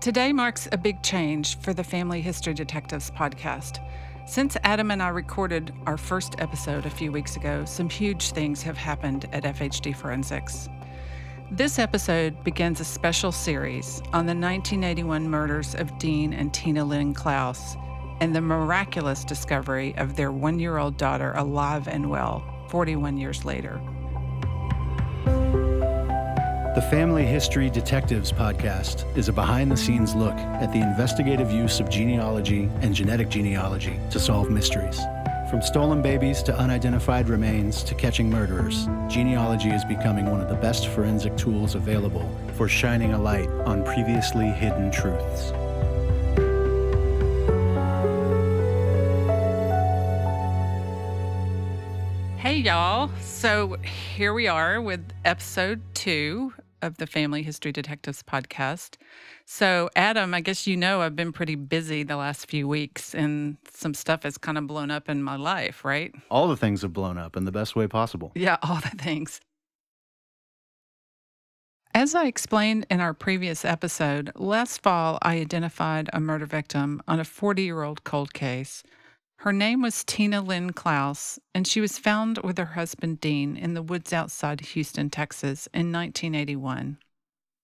Today marks a big change for the Family History Detectives podcast. Since Adam and I recorded our first episode a few weeks ago, some huge things have happened at FHD Forensics. This episode begins a special series on the 1981 murders of Dean and Tina Linn Clouse and the miraculous discovery of their one year old daughter alive and well 41 years later. The Family History Detectives podcast is a behind the scenes look at the investigative use of genealogy and genetic genealogy to solve mysteries. From stolen babies to unidentified remains to catching murderers, genealogy is becoming one of the best forensic tools available for shining a light on previously hidden truths. Hey, y'all. So here we are with episode two of the Family History Detectives podcast. So, Adam, I guess you know I've been pretty busy the last few weeks and some stuff has kind of blown up in my life, right? All the things have blown up in the best way possible. Yeah, all the things. As I explained in our previous episode, last fall I identified a murder victim on a 40 year old cold case her name was Tina Linn Clouse, and she was found with her husband Dean in the woods outside Houston, Texas in 1981.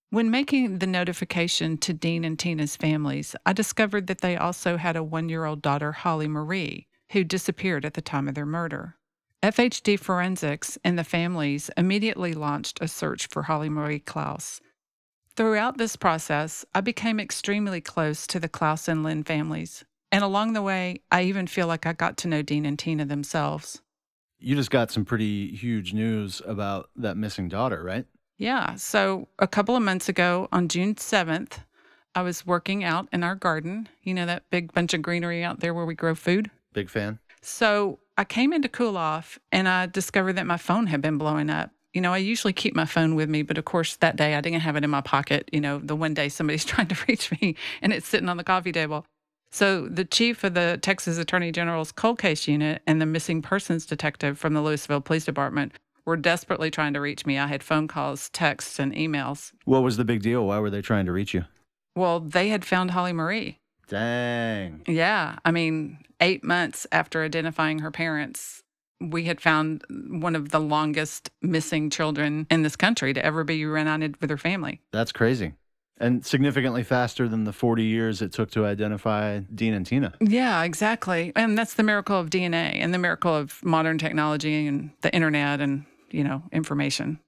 When making the notification to Dean and Tina's families, I discovered that they also had a one year old daughter, Holly Marie, who disappeared at the time of their murder. FHD Forensics and the families immediately launched a search for Holly Marie Clouse. Throughout this process, I became extremely close to the Clouse and Linn families, and along the way, I even feel like I got to know Dean and Tina themselves. You just got some pretty huge news about that missing daughter, right? Yeah. So a couple of months ago, on June 7th, I was working out in our garden. You know, that big bunch of greenery out there where we grow food? Big fan. So I came in to cool off and I discovered that my phone had been blowing up. You know, I usually keep my phone with me, but of course, that day I didn't have it in my pocket. You know, the one day somebody's trying to reach me and it's sitting on the coffee table. So, the chief of the Texas Attorney General's cold case unit and the missing persons detective from the Lewisville Police Department were desperately trying to reach me. I had phone calls, texts, and emails. What was the big deal? Why were they trying to reach you? Well, they had found Holly Marie. Dang. Yeah. I mean, eight months after identifying her parents, we had found one of the longest missing children in this country to ever be reunited with her family. That's crazy and significantly faster than the 40 years it took to identify Dean and Tina. Yeah, exactly. And that's the miracle of DNA and the miracle of modern technology and the internet and, you know, information.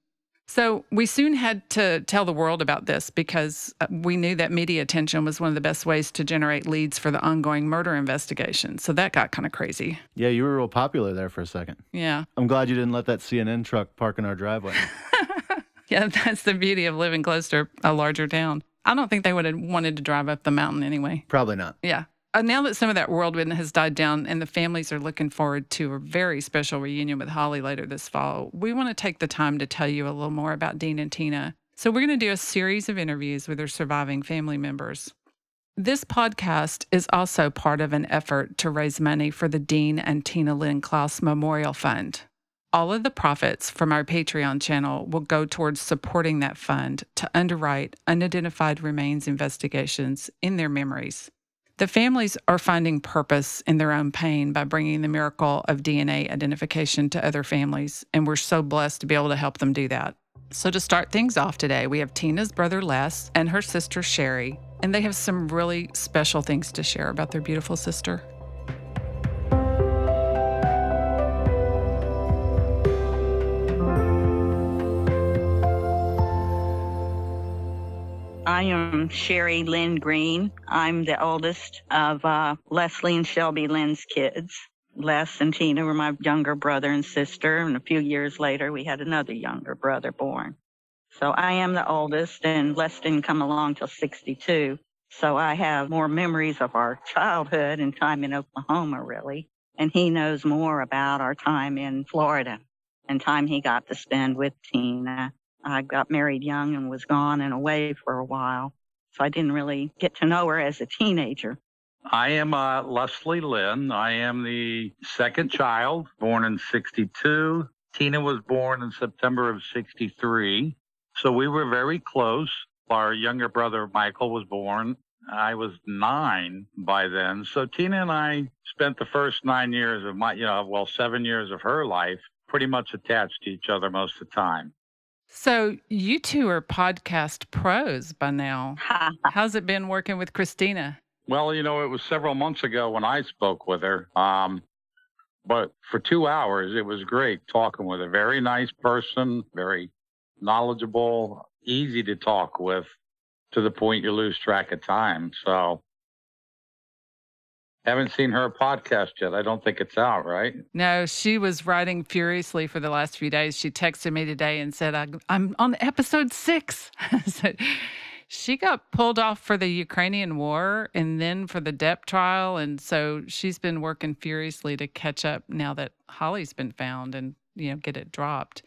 So we soon had to tell the world about this because uh, we knew that media attention was one of the best ways to generate leads for the ongoing murder investigation. So that got kind of crazy. Yeah, you were real popular there for a second. Yeah. I'm glad you didn't let that CNN truck park in our driveway. Yeah, that's the beauty of living close to a larger town. I don't think they would have wanted to drive up the mountain anyway. Probably not. Yeah. Uh, now that some of that whirlwind has died down and the families are looking forward to a very special reunion with Holly later this fall, we want to take the time to tell you a little more about Dean and Tina. So, we're going to do a series of interviews with their surviving family members. This podcast is also part of an effort to raise money for the Dean and Tina Linn Clouse Memorial Fund. All of the profits from our Patreon channel will go towards supporting that fund to underwrite unidentified remains investigations in their memories. The families are finding purpose in their own pain by bringing the miracle of DNA identification to other families, and we're so blessed to be able to help them do that. So, to start things off today, we have Tina's brother Les and her sister Sherry, and they have some really special things to share about their beautiful sister. I am Sherry Linn Green. I'm the oldest of uh, Leslie and Shelby Linn's kids. Les and Tina were my younger brother and sister, and a few years later, we had another younger brother born. So I am the oldest, and Les didn't come along till 62. So I have more memories of our childhood and time in Oklahoma, really. And he knows more about our time in Florida and time he got to spend with Tina I got married young and was gone and away for a while. So I didn't really get to know her as a teenager. I am uh, Leslie Linn. I am the second child, born in 62. Tina was born in September of 63. So we were very close. Our younger brother Michael was born. I was nine by then. So Tina and I spent the first nine years of my, you know, well, seven years of her life pretty much attached to each other most of the time. So you two are podcast pros by now. How's it been working with Christina? Well, you know, it was several months ago when I spoke with her. Um, but for two hours, it was great talking with her. Very nice person, very knowledgeable, easy to talk with to the point you lose track of time. So haven't seen her podcast yet. I don't think it's out, right? No, she was writing furiously for the last few days. She texted me today and said, I'm on episode six. so she got pulled off for the Ukrainian war and then for the Depp trial. And so she's been working furiously to catch up now that Holly's been found and, you know, get it dropped.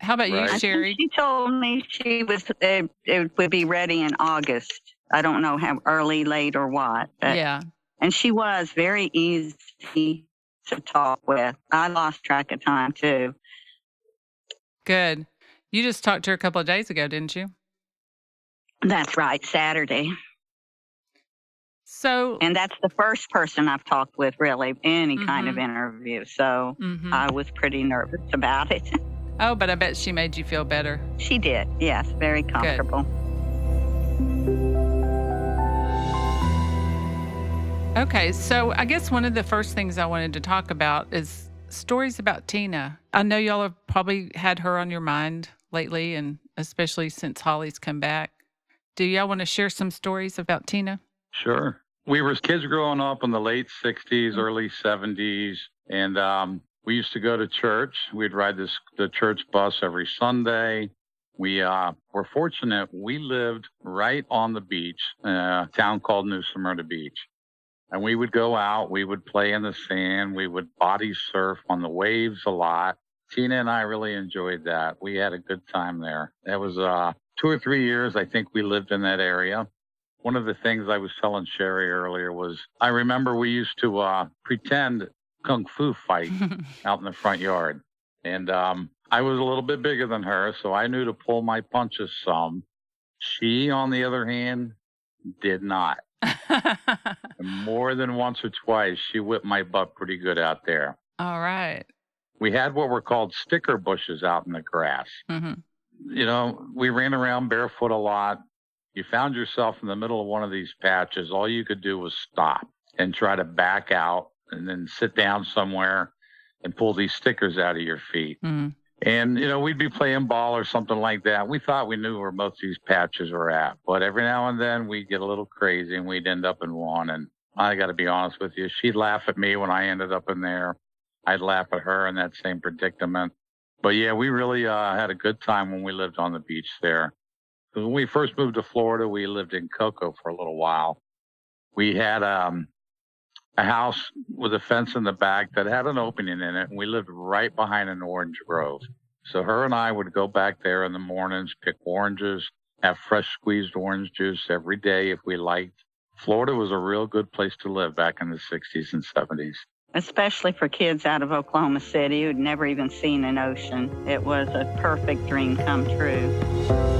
How about right. you, Sherry? She told me she was it, it, would be ready in August. I don't know how early, late, or what. yeah. And she was very easy to talk with. I lost track of time too. Good. You just talked to her a couple of days ago, didn't you? That's right, Saturday. So, and that's the first person I've talked with, really, any mm-hmm. kind of mm-hmm. interview. So mm-hmm. I was pretty nervous about it. Oh, but I bet she made you feel better. She did, yes, very comfortable. Good. Okay, so I guess one of the first things I wanted to talk about is stories about Tina. I know y'all have probably had her on your mind lately, and especially since Holly's come back. Do y'all want to share some stories about Tina? Sure. We were kids growing up in the late 60s, early 70s, and um, we used to go to church. We'd ride this the church bus every Sunday. We uh, were fortunate. We lived right on the beach, uh, a town called New Smyrna Beach. And we would go out, we would play in the sand, we would body surf on the waves a lot. Tina and I really enjoyed that. We had a good time there. That was uh, two or three years, I think we lived in that area. One of the things I was telling Sherry earlier was I remember we used to uh, pretend kung fu fight out in the front yard. And um, I was a little bit bigger than her, so I knew to pull my punches some. She, on the other hand, did not. More than once or twice, she whipped my butt pretty good out there. All right. We had what were called sticker bushes out in the grass. Mm-hmm. You know, we ran around barefoot a lot. You found yourself in the middle of one of these patches. All you could do was stop and try to back out and then sit down somewhere and pull these stickers out of your feet. Mm. And, you know, we'd be playing ball or something like that. We thought we knew where most of these patches were at. But every now and then we'd get a little crazy and we'd end up in one. And I got to be honest with you, she'd laugh at me when I ended up in there. I'd laugh at her in that same predicament. But yeah, we really uh, had a good time when we lived on the beach there. When we first moved to Florida, we lived in Cocoa for a little while. We had um, a house with a fence in the back that had an opening in it, and we lived right behind an orange grove. So her and I would go back there in the mornings, pick oranges, have fresh squeezed orange juice every day if we liked. Florida was a real good place to live back in the 60s and 70s. Especially for kids out of Oklahoma City who'd never even seen an ocean. It was a perfect dream come true.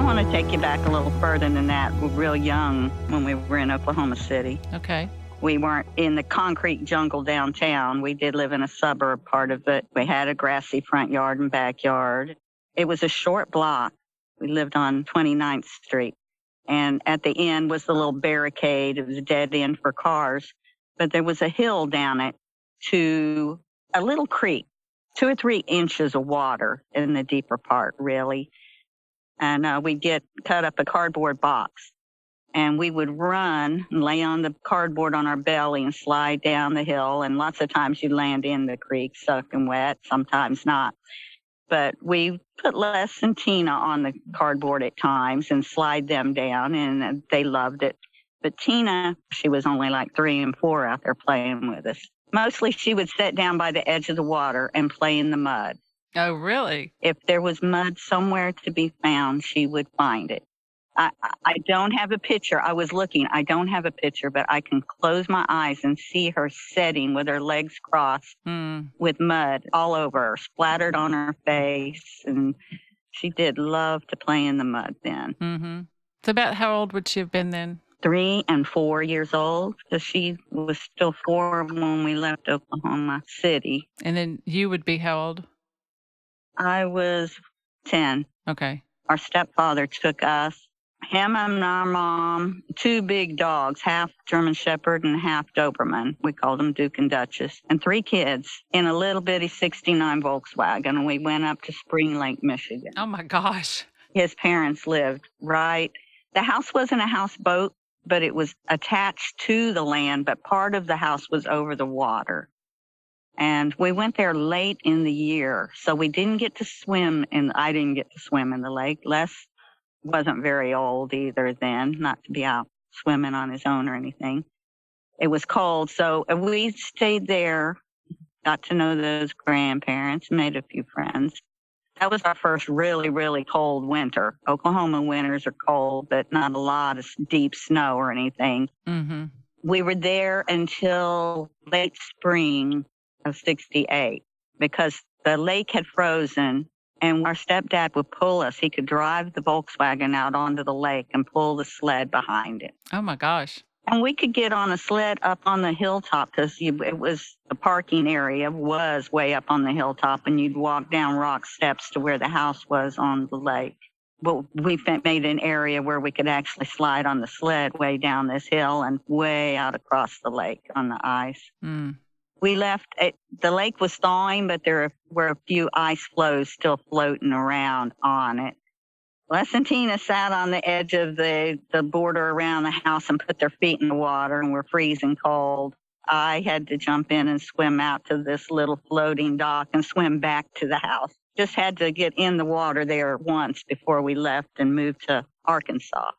I want to take you back a little further than that. We were real young when we were in Oklahoma City. Okay. We weren't in the concrete jungle downtown. We did live in a suburb part of it. We had a grassy front yard and backyard. It was a short block. We lived on 29th Street. And at the end was the little barricade. It was a dead end for cars. But there was a hill down it to a little creek, two or three inches of water in the deeper part, really and uh, we'd get cut up a cardboard box. And we would run and lay on the cardboard on our belly and slide down the hill. And lots of times you'd land in the creek soaking wet sometimes not. But we put les and tina on the cardboard at times and slide them down and they loved it. But tina she was only like three and four out there playing with us. Mostly she would sit down by the edge of the water and play in the mud Oh, really? If there was mud somewhere to be found, she would find it. I, I don't have a picture. I was looking. I don't have a picture, but I can close my eyes and see her sitting with her legs crossed mm. with mud all over splattered on her face. And she did love to play in the mud then. Mm-hmm. So, about how old would she have been then? Three and four years old because she was still four when we left Oklahoma City. And then you would be how old? I was 10. Okay. Our stepfather took us him and our mom, two big dogs, half German Shepherd and half Doberman. We called them Duke and Duchess, and three kids in a little bitty 69 Volkswagen. And we went up to Spring Lake, Michigan. Oh my gosh. His parents lived right. The house wasn't a houseboat, but it was attached to the land, but part of the house was over the water. And we went there late in the year, so we didn't get to swim and I didn't get to swim in the lake. Les wasn't very old either then, not to be out swimming on his own or anything. It was cold, so we stayed there, got to know those grandparents, made a few friends. That was our first really, really cold winter. Oklahoma winters are cold, but not a lot of deep snow or anything. Mm-hmm. We were there until late spring of 68 because the lake had frozen and our stepdad would pull us. He could drive the Volkswagen out onto the lake and pull the sled behind it. Oh my gosh. And we could get on a sled up on the hilltop because it was the parking area was way up on the hilltop, and you'd walk down rock steps to where the house was on the lake. But we made an area where we could actually slide on the sled way down this hill and way out across the lake on the ice. Mm we left it, the lake was thawing, but there were a few ice floes still floating around on it. Les and Tina sat on the edge of the, the border around the house and put their feet in the water and were freezing cold. I had to jump in and swim out to this little floating dock and swim back to the house. Just had to get in the water there once before we left and moved to Arkansas.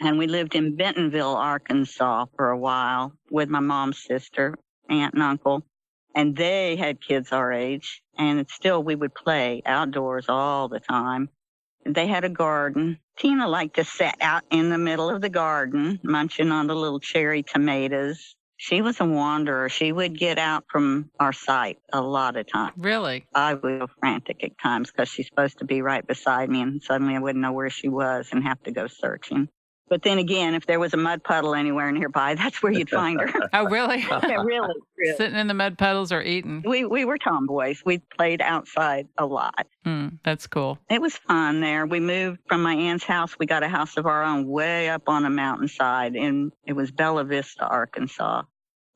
And we lived in Bentonville, Arkansas for a while with my mom's sister aunt and uncle, and they had kids our age. And still, we would play outdoors all the time. They had a garden. Tina liked to sit out in the middle of the garden, munching on the little cherry tomatoes. She was a wanderer. She would get out from our sight a lot of times. Really? I would go frantic at times because she's supposed to be right beside me, and suddenly I wouldn't know where she was and have to go searching. But then again, if there was a mud puddle anywhere nearby, that's where you'd find her. oh, really? yeah, really, really, Sitting in the mud puddles or eating. We we were tomboys. We played outside a lot. Mm, that's cool. It was fun there. We moved from my aunt's house. We got a house of our own way up on a mountainside, and it was Bella Vista, Arkansas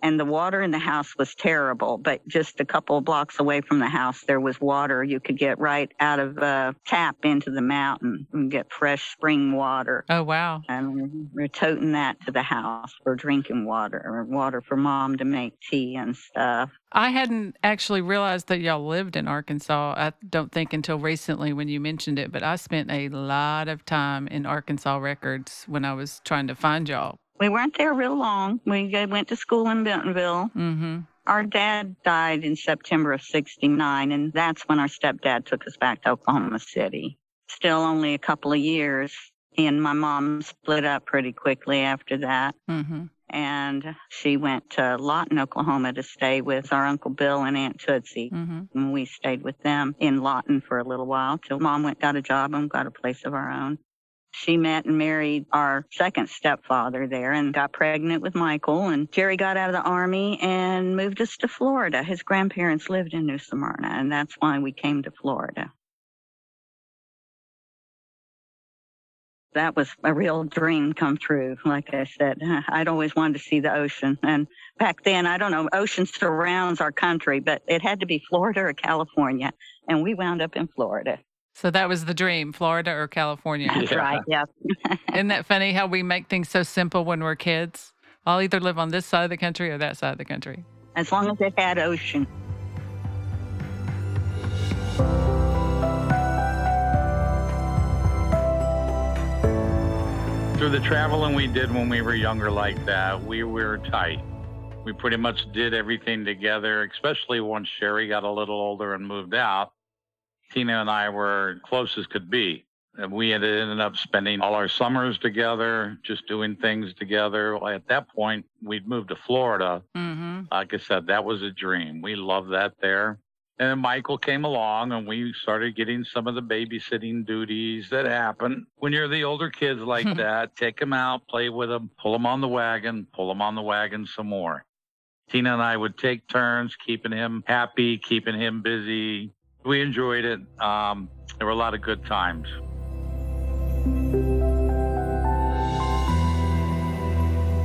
and the water in the house was terrible. But just a couple of blocks away from the house, there was water you could get right out of a tap into the mountain and get fresh spring water. Oh, wow. And we're toting that to the house for drinking water or water for mom to make tea and stuff. I hadn't actually realized that y'all lived in Arkansas. I don't think until recently when you mentioned it, but I spent a lot of time in Arkansas records when I was trying to find y'all we weren't there real long. We went to school in Bentonville. Mm-hmm. Our dad died in September of 69, and that's when our stepdad took us back to Oklahoma City. Still only a couple of years, and my mom split up pretty quickly after that. Mm-hmm. And she went to Lawton, Oklahoma to stay with our Uncle Bill and Aunt Tootsie. Mm-hmm. And we stayed with them in Lawton for a little while till mom went, got a job and got a place of our own she met and married our second stepfather there and got pregnant with Michael. And Jerry got out of the army and moved us to Florida. His grandparents lived in New Smyrna, and that's why we came to Florida. That was a real dream come true. Like I said, I'd always wanted to see the ocean. And back then, I don't know, ocean surrounds our country, but it had to be Florida or California. And we wound up in Florida. So that was the dream, Florida or California. That's yeah. right. Yeah. Isn't that funny how we make things so simple when we're kids? I'll either live on this side of the country or that side of the country. As long as it had ocean. Through the traveling we did when we were younger like that, we were tight. We pretty much did everything together, especially once Sherry got a little older and moved out Tina and I were close as could be. And we ended up spending all our summers together, just doing things together. At that point, we'd moved to Florida. Mm-hmm. Like I said, that was a dream. We loved that there. And then Michael came along and we started getting some of the babysitting duties that happen when you're the older kids like that. Take them out, play with them, pull them on the wagon, pull them on the wagon some more. Tina and I would take turns keeping him happy, keeping him busy. We enjoyed it. Um, there were a lot of good times.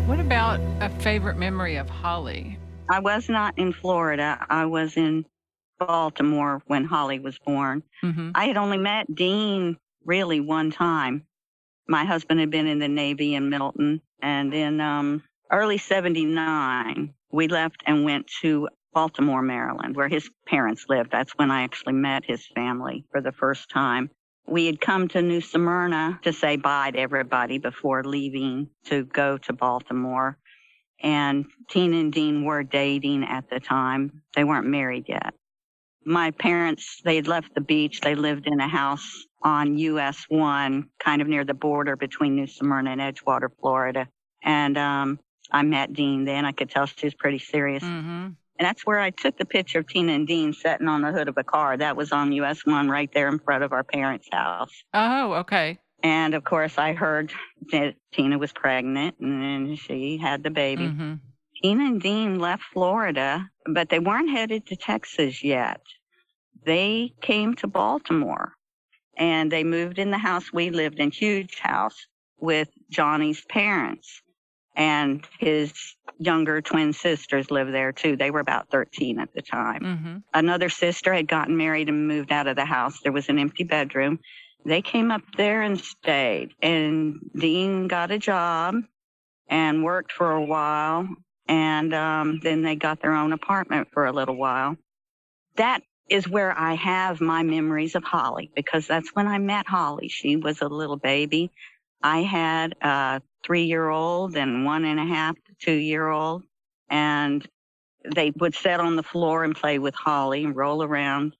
What about a favorite memory of Holly? I was not in Florida. I was in Baltimore when Holly was born. Mm-hmm. I had only met Dean really one time. My husband had been in the Navy in Milton, and in um, early 79, we left and went to Baltimore, Maryland, where his parents lived. That's when I actually met his family for the first time. We had come to New Smyrna to say bye to everybody before leaving to go to Baltimore. And Tina and Dean were dating at the time. They weren't married yet my parents, they had left the beach. They lived in a house on US 1, kind of near the border between New Smyrna and Edgewater, Florida. And um, I met Dean then. I could tell she was pretty serious. Mm-hmm. And that's where I took the picture of Tina and Dean sitting on the hood of a car. That was on US 1 right there in front of our parents' house. Oh, okay. And of course, I heard that Tina was pregnant and then she had the baby. Mm-hmm. Tina and Dean left Florida, but they weren't headed to Texas yet they came to Baltimore and they moved in the house we lived in, huge house with Johnny's parents. And his younger twin sisters lived there too. They were about 13 at the time. Mm-hmm. Another sister had gotten married and moved out of the house. There was an empty bedroom. They came up there and stayed. And Dean got a job and worked for a while. And um, then they got their own apartment for a little while. That is where I have my memories of Holly because that's when I met Holly. She was a little baby. I had a three year old and one and a half to two year old and they would sit on the floor and play with Holly and roll around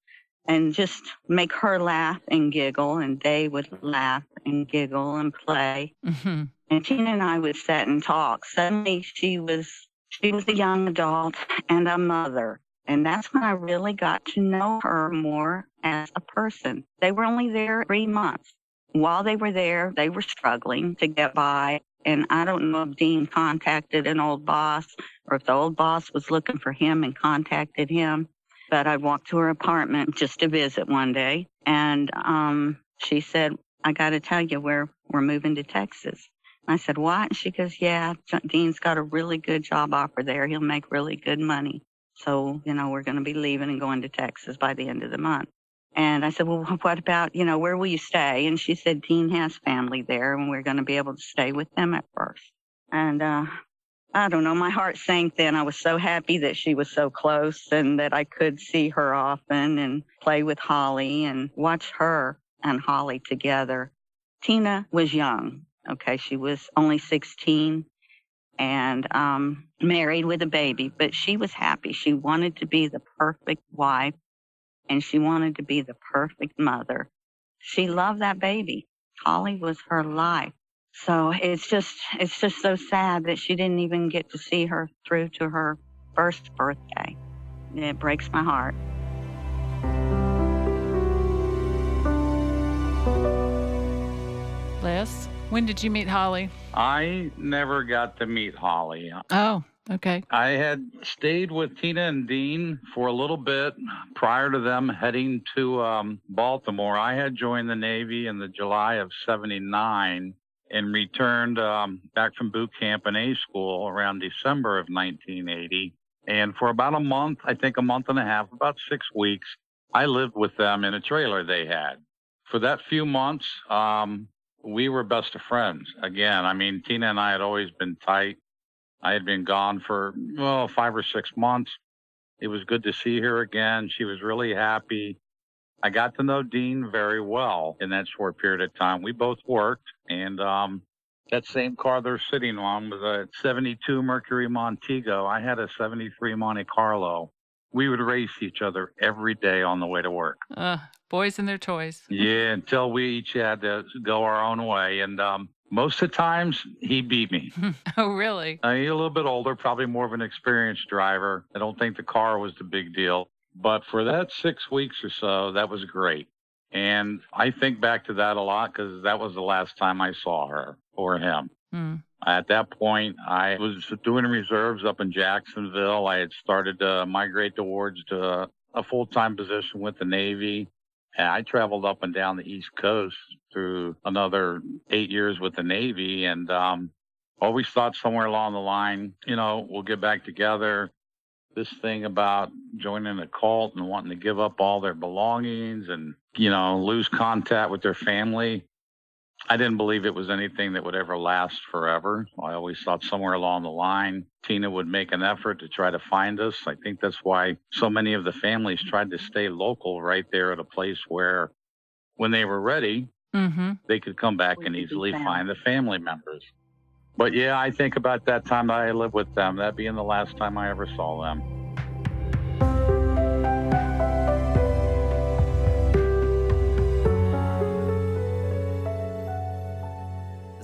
and just make her laugh and giggle and they would laugh and giggle and play. Mm-hmm. And Tina and I would sit and talk. Suddenly she was, she was a young adult and a mother and that's when I really got to know her more as a person. They were only there three months. While they were there, they were struggling to get by. And I don't know if Dean contacted an old boss or if the old boss was looking for him and contacted him. But I walked to her apartment just to visit one day. And um, she said, I got to tell you, we're, we're moving to Texas. I said, what? And she goes, yeah, Dean's got a really good job offer there. He'll make really good money. So, you know, we're going to be leaving and going to Texas by the end of the month. And I said, well, what about, you know, where will you stay? And she said, Dean has family there and we're going to be able to stay with them at first. And, uh, I don't know, my heart sank then. I was so happy that she was so close and that I could see her often and play with Holly and watch her and Holly together. Tina was young. Okay. She was only 16 and um, married with a baby, but she was happy. She wanted to be the perfect wife and she wanted to be the perfect mother. She loved that baby. Holly was her life. So it's just, it's just so sad that she didn't even get to see her through to her first birthday. It breaks my heart. Liz, When did you meet Holly? I never got to meet Holly. Oh, okay. I had stayed with Tina and Dean for a little bit prior to them heading to um, Baltimore. I had joined the Navy in the July of 79 and returned um, back from boot camp and A school around December of 1980. And for about a month, I think a month and a half, about six weeks, I lived with them in a trailer they had. For that few months, um, we were best of friends. Again, I mean, Tina and I had always been tight. I had been gone for, well, five or six months. It was good to see her again. She was really happy. I got to know Dean very well in that short period of time. We both worked, and um, that same car they're sitting on was a 72 Mercury Montego. I had a 73 Monte Carlo we would race each other every day on the way to work. Uh, boys and their toys. yeah, until we each had to go our own way. And um, most of the times, he beat me. oh, really? Uh, he's a little bit older, probably more of an experienced driver. I don't think the car was the big deal. But for that six weeks or so, that was great. And I think back to that a lot because that was the last time I saw her or him. Mm. At that point, I was doing reserves up in Jacksonville. I had started to migrate towards a, a full time position with the Navy. And I traveled up and down the East Coast through another eight years with the Navy and um, always thought somewhere along the line, you know, we'll get back together. This thing about joining a cult and wanting to give up all their belongings and, you know, lose contact with their family I didn't believe it was anything that would ever last forever. I always thought somewhere along the line, Tina would make an effort to try to find us. I think that's why so many of the families tried to stay local right there at a place where, when they were ready, mm-hmm. they could come back and easily find the family members. But yeah, I think about that time that I lived with them, that being the last time I ever saw them.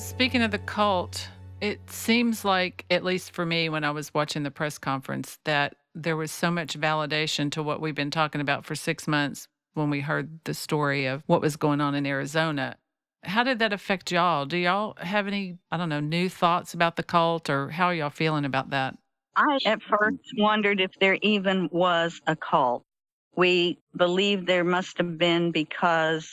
Speaking of the cult, it seems like, at least for me, when I was watching the press conference, that there was so much validation to what we've been talking about for six months when we heard the story of what was going on in Arizona. How did that affect y'all? Do y'all have any, I don't know, new thoughts about the cult or how are y'all feeling about that? I at first wondered if there even was a cult. We believe there must have been because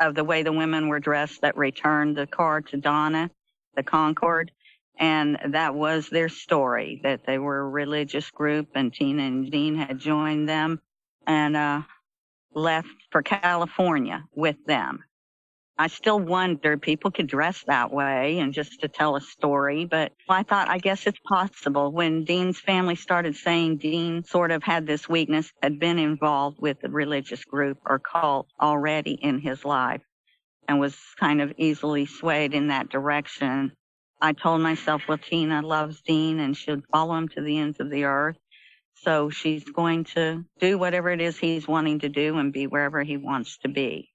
of the way the women were dressed that returned the car to Donna, the Concord. And that was their story that they were a religious group and Tina and Dean had joined them and uh, left for California with them. I still wonder people could dress that way and just to tell a story, but I thought, I guess it's possible. When Dean's family started saying Dean sort of had this weakness, had been involved with a religious group or cult already in his life and was kind of easily swayed in that direction. I told myself, well, Tina loves Dean and she'll follow him to the ends of the earth. So she's going to do whatever it is he's wanting to do and be wherever he wants to be.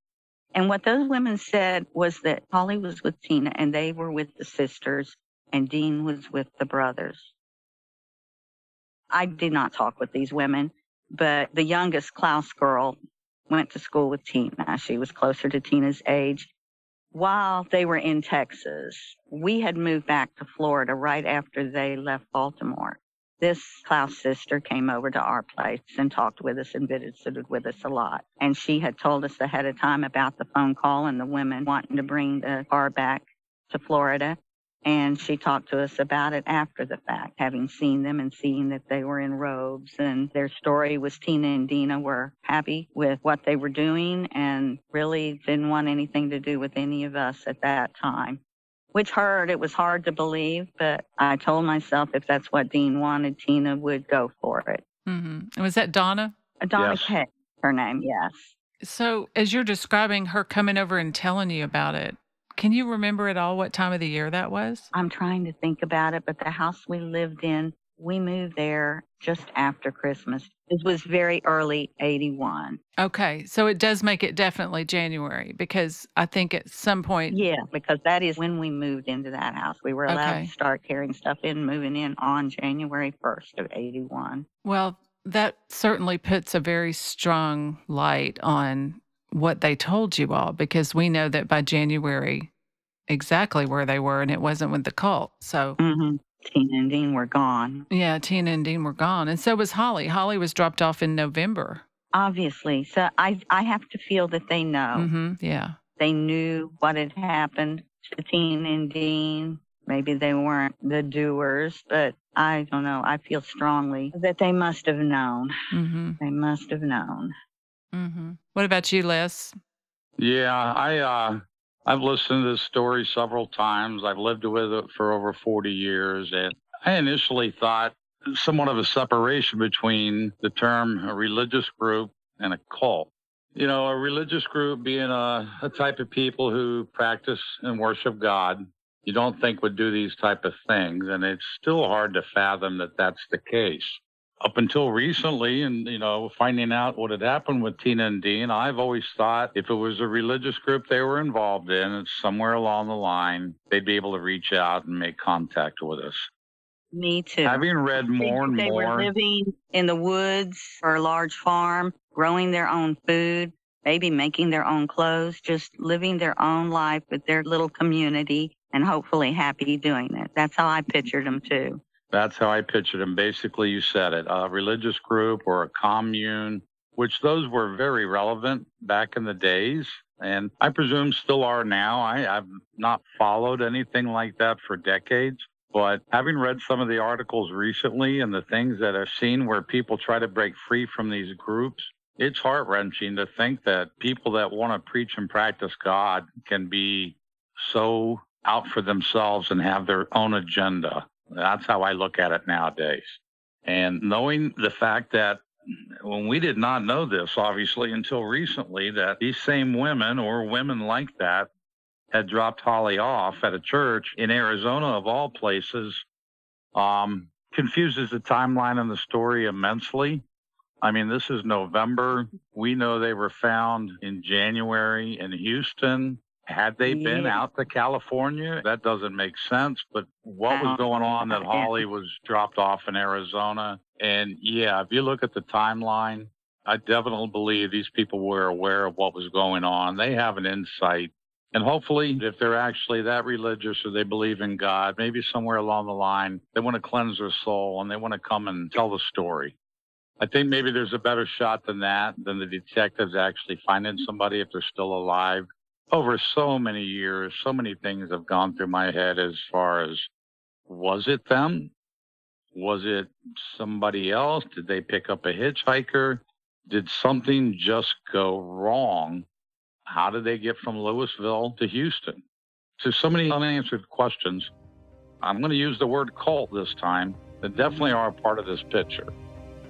And what those women said was that Holly was with Tina and they were with the sisters and Dean was with the brothers. I did not talk with these women, but the youngest Clouse girl went to school with Tina. She was closer to Tina's age. While they were in Texas, we had moved back to Florida right after they left Baltimore this Clouse sister came over to our place and talked with us and visited with us a lot. And she had told us ahead of time about the phone call and the women wanting to bring the car back to Florida. And she talked to us about it after the fact, having seen them and seeing that they were in robes. And their story was Tina and Dina were happy with what they were doing and really didn't want anything to do with any of us at that time which hurt. It was hard to believe, but I told myself if that's what Dean wanted, Tina would go for it. Mm-hmm. Was that Donna? Donna yes. K, her name, yes. So, as you're describing her coming over and telling you about it, can you remember at all what time of the year that was? I'm trying to think about it, but the house we lived in we moved there just after Christmas. It was very early 81. Okay. So it does make it definitely January because I think at some point. Yeah, because that is when we moved into that house. We were allowed okay. to start carrying stuff in, moving in on January 1st of 81. Well, that certainly puts a very strong light on what they told you all because we know that by January, exactly where they were, and it wasn't with the cult. So. Mm-hmm. Tina and Dean were gone. Yeah, Tina and Dean were gone. And so was Holly. Holly was dropped off in November. Obviously. So I I have to feel that they know. Mm-hmm. Yeah. They knew what had happened to Tina and Dean. Maybe they weren't the doers, but I don't know. I feel strongly that they must have known. Mm-hmm. They must have known. Mm-hmm. What about you, Les? Yeah, I uh, I've listened to this story several times. I've lived with it for over 40 years. And I initially thought somewhat of a separation between the term a religious group and a cult. You know, a religious group being a, a type of people who practice and worship God, you don't think would do these type of things. And it's still hard to fathom that that's the case. Up until recently and you know finding out what had happened with tina and dean i've always thought if it was a religious group they were involved in it's somewhere along the line they'd be able to reach out and make contact with us. Me too. Having read more and they more. they were living in the woods or a large farm growing their own food maybe making their own clothes just living their own life with their little community and hopefully happy doing it. That's how i pictured them too that's how I pictured them. Basically, you said it a religious group or a commune, which those were very relevant back in the days. And I presume still are now. I, I've not followed anything like that for decades. But having read some of the articles recently and the things that I've seen where people try to break free from these groups, it's heart wrenching to think that people that want to preach and practice God can be so out for themselves and have their own agenda. That's how I look at it nowadays. And knowing the fact that when we did not know this, obviously, until recently, that these same women or women like that had dropped Holly off at a church in Arizona, of all places, um, confuses the timeline and the story immensely. I mean, this is November. We know they were found in January in Houston. Had they been out to California, that doesn't make sense. But what was uh-huh. going on that Holly was dropped off in Arizona? And yeah, if you look at the timeline, I definitely believe these people were aware of what was going on. They have an insight. And hopefully, if they're actually that religious or they believe in God, maybe somewhere along the line, they want to cleanse their soul and they want to come and tell the story. I think maybe there's a better shot than that, than the detectives actually finding somebody if they're still alive over so many years, so many things have gone through my head as far as was it them? Was it somebody else? Did they pick up a hitchhiker? Did something just go wrong? How did they get from Lewisville to Houston? So, so many unanswered questions. I'm going to use the word cult this time that definitely are a part of this picture.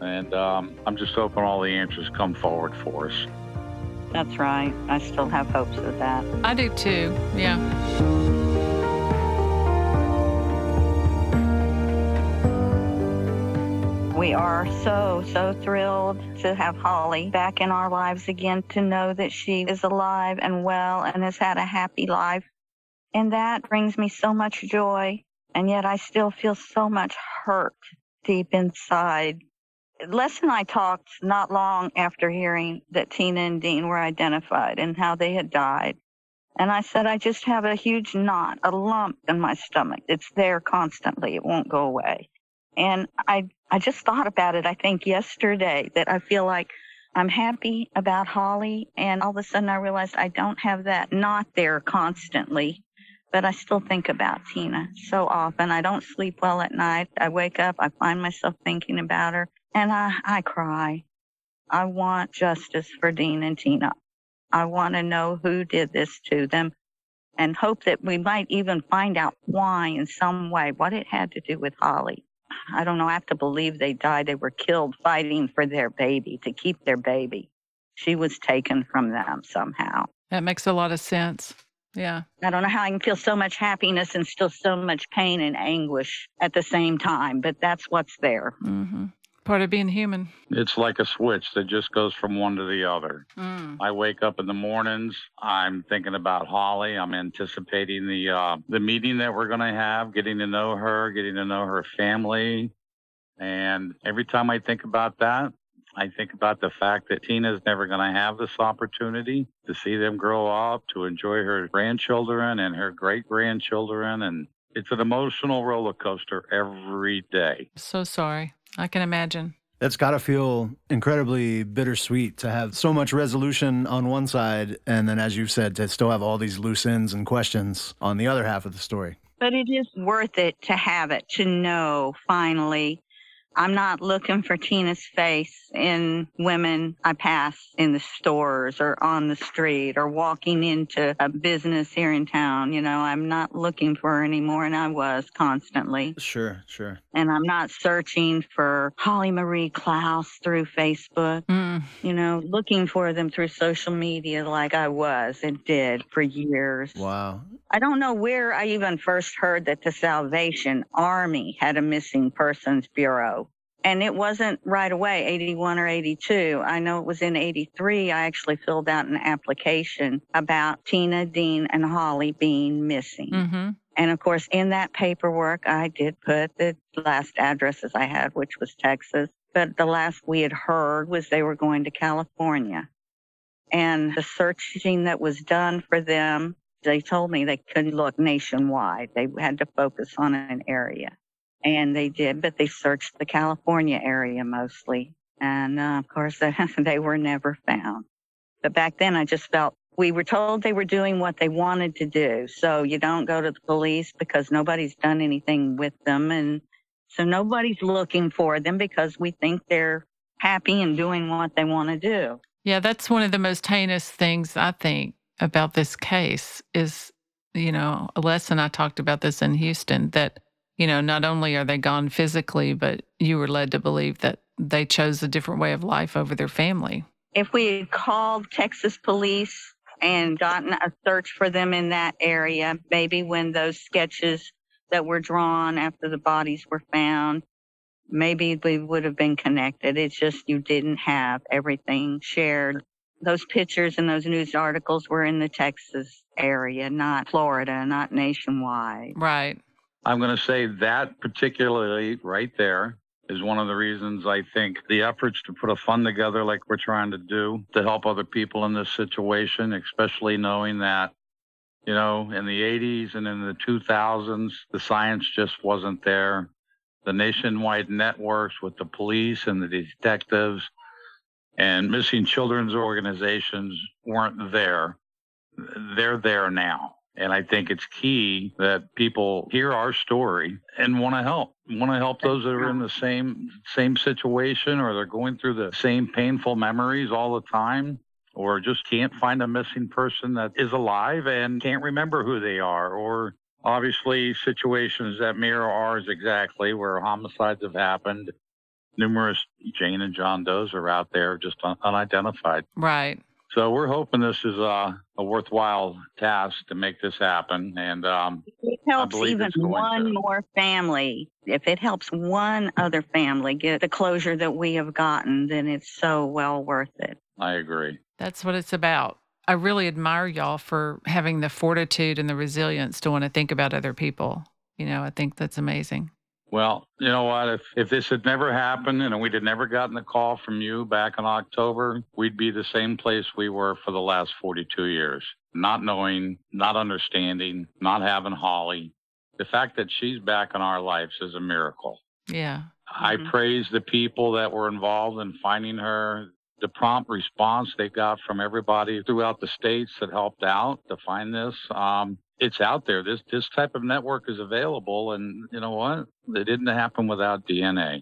And um, I'm just hoping all the answers come forward for us. That's right. I still have hopes of that. I do too. Yeah. We are so, so thrilled to have Holly back in our lives again, to know that she is alive and well and has had a happy life. And that brings me so much joy. And yet I still feel so much hurt deep inside. Les and I talked not long after hearing that Tina and Dean were identified and how they had died. And I said, I just have a huge knot, a lump in my stomach. It's there constantly. It won't go away. And I, I just thought about it, I think yesterday that I feel like I'm happy about Holly. And all of a sudden I realized I don't have that knot there constantly, but I still think about Tina so often. I don't sleep well at night. I wake up, I find myself thinking about her and I, I cry. I want justice for Dean and Tina. I want to know who did this to them and hope that we might even find out why in some way, what it had to do with Holly. I don't know. I have to believe they died. They were killed fighting for their baby, to keep their baby. She was taken from them somehow. That makes a lot of sense. Yeah. I don't know how I can feel so much happiness and still so much pain and anguish at the same time, but that's what's there. Mm-hmm. Part of being human. It's like a switch that just goes from one to the other. Mm. I wake up in the mornings. I'm thinking about Holly. I'm anticipating the uh, the meeting that we're going to have, getting to know her, getting to know her family, and every time I think about that, I think about the fact that Tina's never going to have this opportunity to see them grow up, to enjoy her grandchildren and her great grandchildren, and it's an emotional roller coaster every day. So sorry. I can imagine. That's got to feel incredibly bittersweet to have so much resolution on one side, and then, as you've said, to still have all these loose ends and questions on the other half of the story. But it is worth it to have it, to know finally. I'm not looking for Tina's face in women I pass in the stores or on the street or walking into a business here in town. You know, I'm not looking for her anymore, and I was constantly. Sure, sure. And I'm not searching for Holly Marie Clouse through Facebook, Mm. you know, looking for them through social media like I was and did for years. Wow. I don't know where I even first heard that the Salvation Army had a missing persons bureau. And it wasn't right away, 81 or 82. I know it was in 83. I actually filled out an application about Tina, Dean, and Holly being missing. Mm-hmm. And of course, in that paperwork, I did put the last addresses I had, which was Texas. But the last we had heard was they were going to California. And the searching that was done for them, they told me they couldn't look nationwide. They had to focus on an area. And they did, but they searched the California area mostly. And uh, of course, they were never found. But back then, I just felt we were told they were doing what they wanted to do. So you don't go to the police because nobody's done anything with them. And so nobody's looking for them because we think they're happy and doing what they want to do. Yeah, that's one of the most heinous things I think about this case is, you know, a lesson I talked about this in Houston that you know, not only are they gone physically, but you were led to believe that they chose a different way of life over their family. If we had called Texas police and gotten a search for them in that area, maybe when those sketches that were drawn after the bodies were found, maybe we would have been connected. It's just you didn't have everything shared. Those pictures and those news articles were in the Texas area, not Florida, not nationwide. Right. I'm going to say that particularly right there is one of the reasons I think the efforts to put a fund together like we're trying to do to help other people in this situation, especially knowing that, you know, in the 80s and in the 2000s, the science just wasn't there. The nationwide networks with the police and the detectives and missing children's organizations weren't there. They're there now. And I think it's key that people hear our story and want to help. Want to help those that are in the same same situation or they're going through the same painful memories all the time or just can't find a missing person that is alive and can't remember who they are or obviously situations that mirror ours exactly where homicides have happened numerous Jane and John Does are out there just un- unidentified. Right. So we're hoping this is a, a worthwhile task to make this happen. And um, it helps even one to. more family. If it helps one other family get the closure that we have gotten, then it's so well worth it. I agree. That's what it's about. I really admire y'all for having the fortitude and the resilience to want to think about other people. You know, I think that's amazing. Well, you know what? If if this had never happened and we'd had never gotten the call from you back in October, we'd be the same place we were for the last 42 years. Not knowing, not understanding, not having Holly. The fact that she's back in our lives is a miracle. Yeah. I mm-hmm. praise the people that were involved in finding her, the prompt response they got from everybody throughout the states that helped out to find this. Um, it's out there. This this type of network is available, and you know what? It didn't happen without DNA.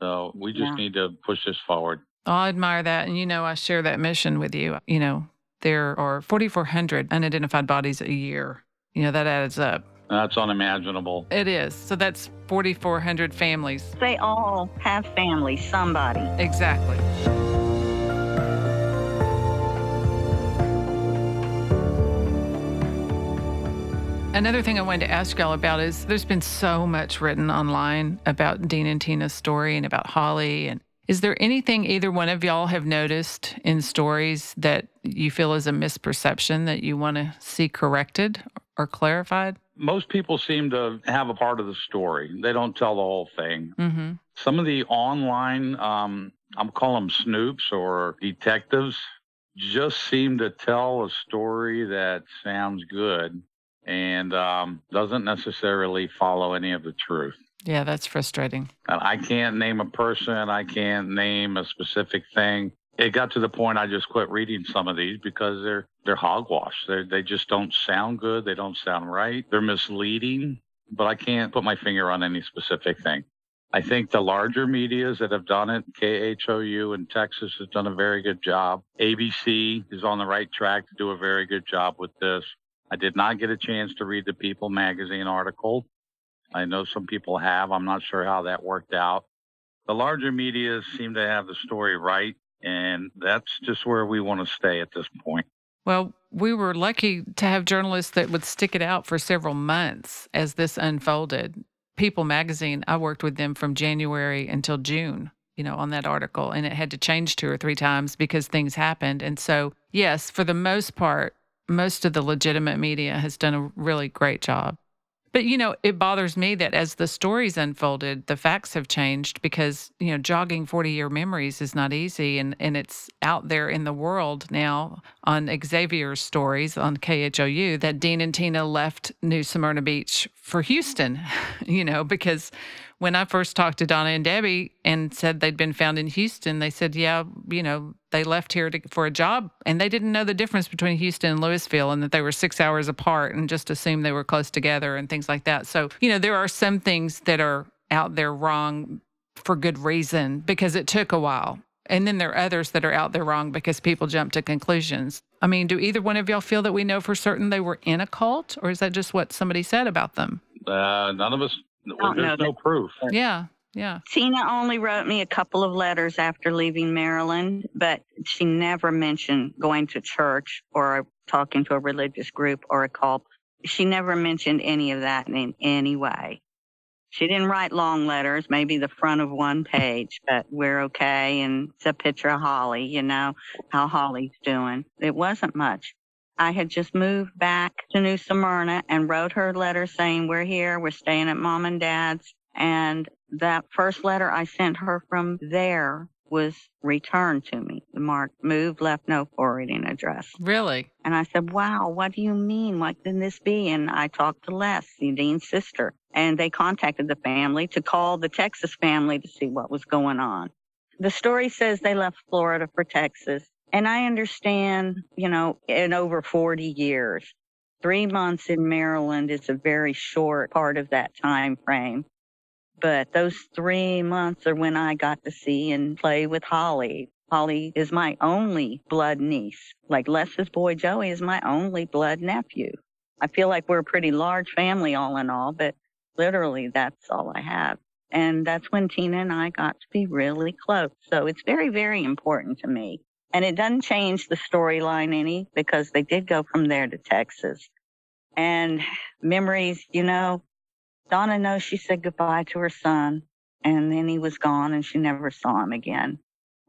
So we just yeah. need to push this forward. I admire that, and you know, I share that mission with you. You know, there are 4,400 unidentified bodies a year. You know, that adds up. That's unimaginable. It is. So that's 4,400 families. They all have families, somebody. Exactly. Another thing I wanted to ask y'all about is there's been so much written online about Dean and Tina's story and about Holly. And is there anything either one of y'all have noticed in stories that you feel is a misperception that you want to see corrected or clarified? Most people seem to have a part of the story. They don't tell the whole thing. Mm-hmm. Some of the online, um, I'm calling them snoops or detectives, just seem to tell a story that sounds good and um, doesn't necessarily follow any of the truth. Yeah, that's frustrating. I can't name a person, I can't name a specific thing. It got to the point I just quit reading some of these because they're they're hogwash. They they just don't sound good. They don't sound right. They're misleading. But I can't put my finger on any specific thing. I think the larger medias that have done it, KHOU in Texas has done a very good job. ABC is on the right track to do a very good job with this. I did not get a chance to read the People magazine article. I know some people have. I'm not sure how that worked out. The larger media seem to have the story right, and that's just where we want to stay at this point. Well, we were lucky to have journalists that would stick it out for several months as this unfolded. People magazine, I worked with them from January until June, you know, on that article, and it had to change two or three times because things happened. And so, yes, for the most part, most of the legitimate media has done a really great job. But, you know, it bothers me that as the stories unfolded, the facts have changed because, you know, jogging 40 year memories is not easy. And, and it's out there in the world now on Xavier's stories on KHOU that Dean and Tina left New Smyrna Beach for Houston, you know, because when I first talked to Donna and Debbie and said they'd been found in Houston, they said, yeah, you know, they left here to, for a job and they didn't know the difference between Houston and Lewisville and that they were six hours apart and just assumed they were close together and things like that. So, you know, there are some things that are out there wrong for good reason because it took a while. And then there are others that are out there wrong because people jump to conclusions. I mean, do either one of y'all feel that we know for certain they were in a cult, or is that just what somebody said about them? Uh, none of us there's no proof. Yeah. Yeah. Tina only wrote me a couple of letters after leaving Maryland, but she never mentioned going to church or talking to a religious group or a cult. She never mentioned any of that in any way. She didn't write long letters, maybe the front of one page, but we're okay. And it's a picture of Holly, you know, how Holly's doing. It wasn't much. I had just moved back to New Smyrna and wrote her a letter saying, We're here, we're staying at mom and dad's. And that first letter I sent her from there was returned to me. The mark moved, left no forwarding address. Really? And I said, Wow, what do you mean? What can this be? And I talked to Les, the Dean's sister, and they contacted the family to call the Texas family to see what was going on. The story says they left Florida for Texas and I understand, you know, in over 40 years, three months in Maryland is a very short part of that time frame. But those three months are when I got to see and play with Holly. Holly is my only blood niece. Like Les's boy Joey is my only blood nephew. I feel like we're a pretty large family all in all, but literally that's all I have. And that's when Tina and I got to be really close. So it's very, very important to me. And it doesn't change the storyline any because they did go from there to Texas. And memories, you know, Donna knows she said goodbye to her son and then he was gone and she never saw him again.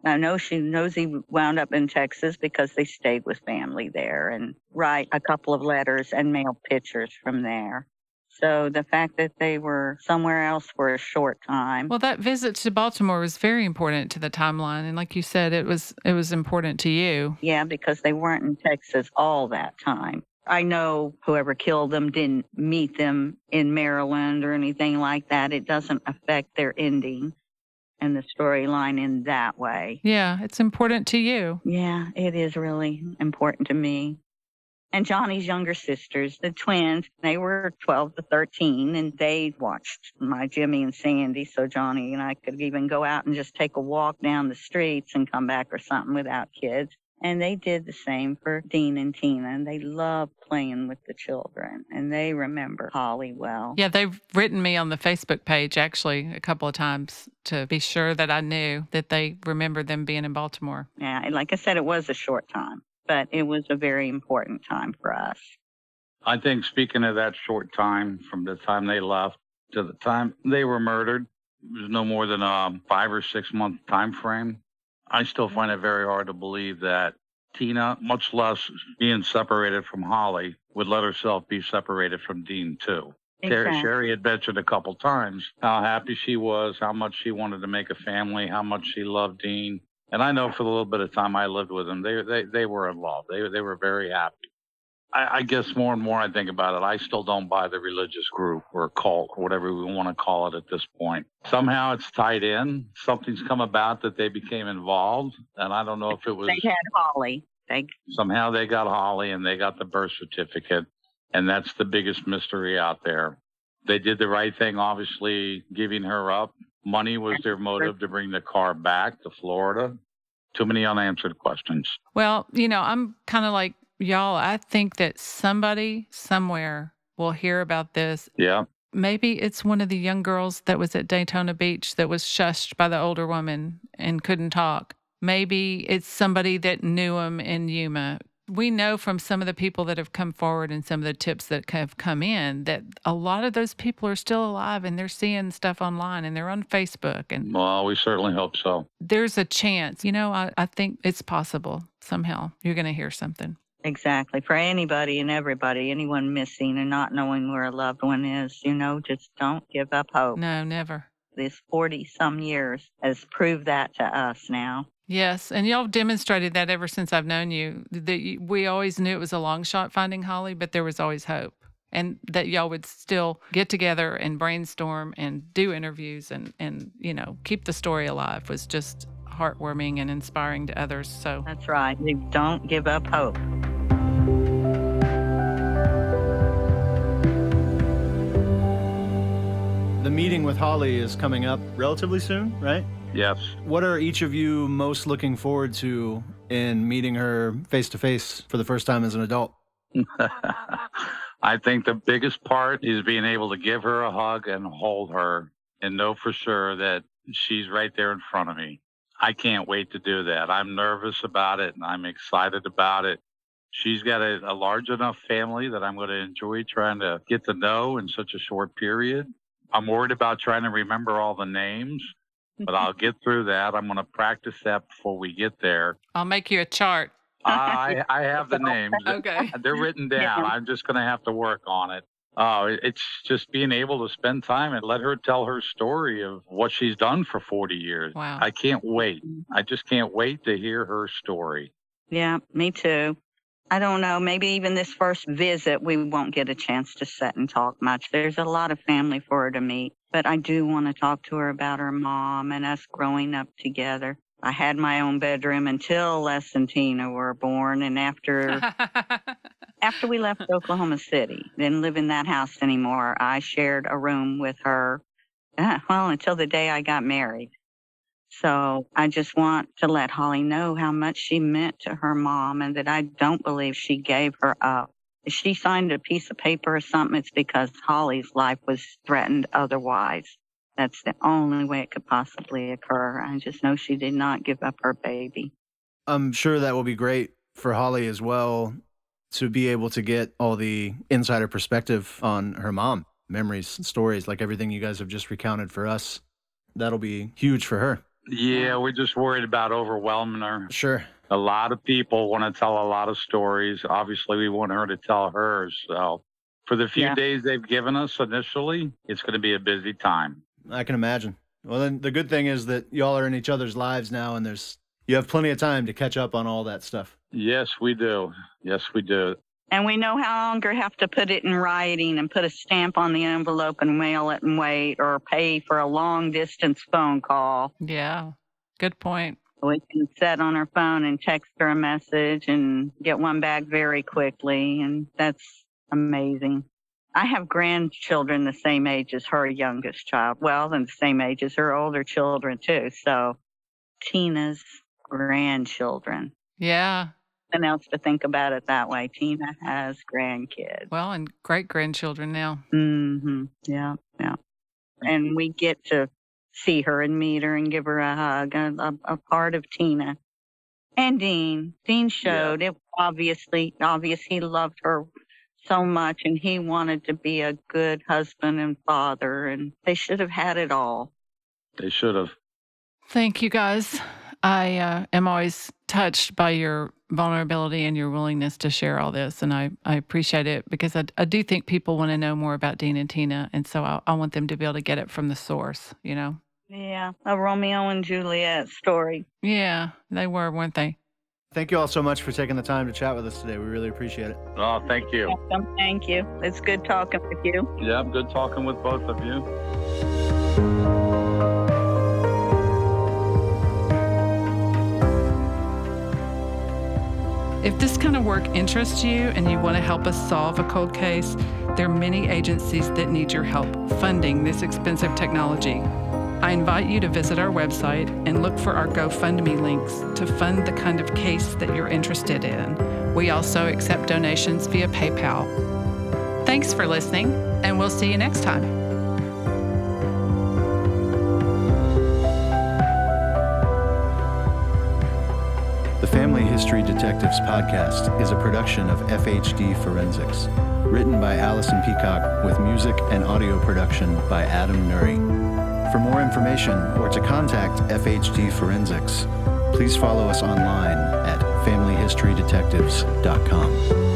I know she knows he wound up in Texas because they stayed with family there and write a couple of letters and mail pictures from there. So the fact that they were somewhere else for a short time. Well, that visit to Baltimore was very important to the timeline, and like you said, it was it was important to you. Yeah, because they weren't in Texas all that time. I know whoever killed them didn't meet them in Maryland or anything like that. It doesn't affect their ending and the storyline in that way. Yeah, it's important to you. Yeah, it is really important to me and Johnny's younger sisters, the twins, they were 12 to 13 and they watched my Jimmy and Sandy. So Johnny and I could even go out and just take a walk down the streets and come back or something without kids. And they did the same for Dean and Tina, and they love playing with the children, and they remember Holly well. Yeah, they've written me on the Facebook page actually a couple of times to be sure that I knew that they remember them being in Baltimore. Yeah, and like I said, it was a short time but it was a very important time for us. I think speaking of that short time from the time they left to the time they were murdered, it was no more than a five or six month time frame. I still find it very hard to believe that Tina, much less being separated from Holly, would let herself be separated from Dean too. Exactly. Sherry had mentioned a couple times how happy she was, how much she wanted to make a family, how much she loved Dean. And I know for the little bit of time I lived with them, they they they were in love. They they were very happy. I, I guess more and more I think about it, I still don't buy the religious group or cult or whatever we want to call it at this point. Somehow it's tied in. Something's come about that they became involved, and I don't know if it was they had Holly. They somehow they got Holly and they got the birth certificate, and that's the biggest mystery out there. They did the right thing, obviously, giving her up Money was their motive to bring the car back to Florida. Too many unanswered questions. Well, you know, I'm kind of like y'all. I think that somebody somewhere will hear about this. Yeah. Maybe it's one of the young girls that was at Daytona Beach that was shushed by the older woman and couldn't talk. Maybe it's somebody that knew him in Yuma we know from some of the people that have come forward and some of the tips that have come in that a lot of those people are still alive and they're seeing stuff online and they're on Facebook. And well, we certainly hope so. There's a chance, you know, I, I think it's possible somehow you're going to hear something. Exactly. For anybody and everybody, anyone missing and not knowing where a loved one is, you know, just don't give up hope. No, never. This 40 some years has proved that to us now. Yes, and y'all demonstrated that ever since I've known you. That we always knew it was a long shot finding Holly, but there was always hope, and that y'all would still get together and brainstorm and do interviews and and you know keep the story alive was just heartwarming and inspiring to others. So that's right. You don't give up hope. The meeting with Holly is coming up relatively soon, right? Yes. What are each of you most looking forward to in meeting her face to face for the first time as an adult? I think the biggest part is being able to give her a hug and hold her and know for sure that she's right there in front of me. I can't wait to do that. I'm nervous about it and I'm excited about it. She's got a, a large enough family that I'm going to enjoy trying to get to know in such a short period. I'm worried about trying to remember all the names, but I'll get through that. I'm going to practice that before we get there. I'll make you a chart. I I have the names. okay. They're written down. I'm just going to have to work on it. Oh, it's just being able to spend time and let her tell her story of what she's done for 40 years. Wow. I can't wait. I just can't wait to hear her story. Yeah, me too. I don't know, maybe even this first visit, we won't get a chance to sit and talk much. There's a lot of family for her to meet, but I do want to talk to her about her mom and us growing up together. I had my own bedroom until Les and Tina were born, and after after we left Oklahoma City, didn't live in that house anymore. I shared a room with her, uh, well, until the day I got married. So I just want to let Holly know how much she meant to her mom and that I don't believe she gave her up. If she signed a piece of paper or something, it's because Holly's life was threatened otherwise. That's the only way it could possibly occur. I just know she did not give up her baby. I'm sure that will be great for Holly as well to be able to get all the insider perspective on her mom, memories, stories, like everything you guys have just recounted for us. That'll be huge for her. Yeah, we're just worried about overwhelming her. Sure. A lot of people want to tell a lot of stories. Obviously, we want her to tell hers. So, for the few yeah. days they've given us initially, it's going to be a busy time. I can imagine. Well, then the good thing is that y'all are in each other's lives now, and there's you have plenty of time to catch up on all that stuff. Yes, we do. Yes, we do. And we no longer have to put it in writing and put a stamp on the envelope and mail it and wait or pay for a long distance phone call. Yeah, good point. We can set on our phone and text her a message and get one back very quickly. And that's amazing. I have grandchildren the same age as her youngest child. Well, and the same age as her older children, too. So Tina's grandchildren. Yeah, nothing else to think about it that way. Tina has grandkids. Well, and great grandchildren now. Mm-hmm. Yeah, yeah. And we get to see her and meet her and give her a hug, a, a, a part of Tina. And Dean. Dean showed yeah. it obviously obvious he loved her so much and he wanted to be a good husband and father and they should have had it all. They should have. Thank you guys. I uh, am always touched by your vulnerability and your willingness to share all this. And I, I appreciate it because I, I do think people want to know more about Dean and Tina. And so I, I want them to be able to get it from the source, you know? Yeah, a Romeo and Juliet story. Yeah, they were, weren't they? Thank you all so much for taking the time to chat with us today. We really appreciate it. Oh, thank you. Welcome. Thank you. It's good talking with you. Yeah, good talking with both of you. If this kind of work interests you and you want to help us solve a cold case, there are many agencies that need your help funding this expensive technology. I invite you to visit our website and look for our GoFundMe links to fund the kind of case that you're interested in. We also accept donations via PayPal. Thanks for listening, and we'll see you next time. History Detectives podcast is a production of FHD Forensics. Written by Allison Peacock with music and audio production by Adam Nuri. For more information or to contact FHD Forensics, please follow us online at familyhistorydetectives.com.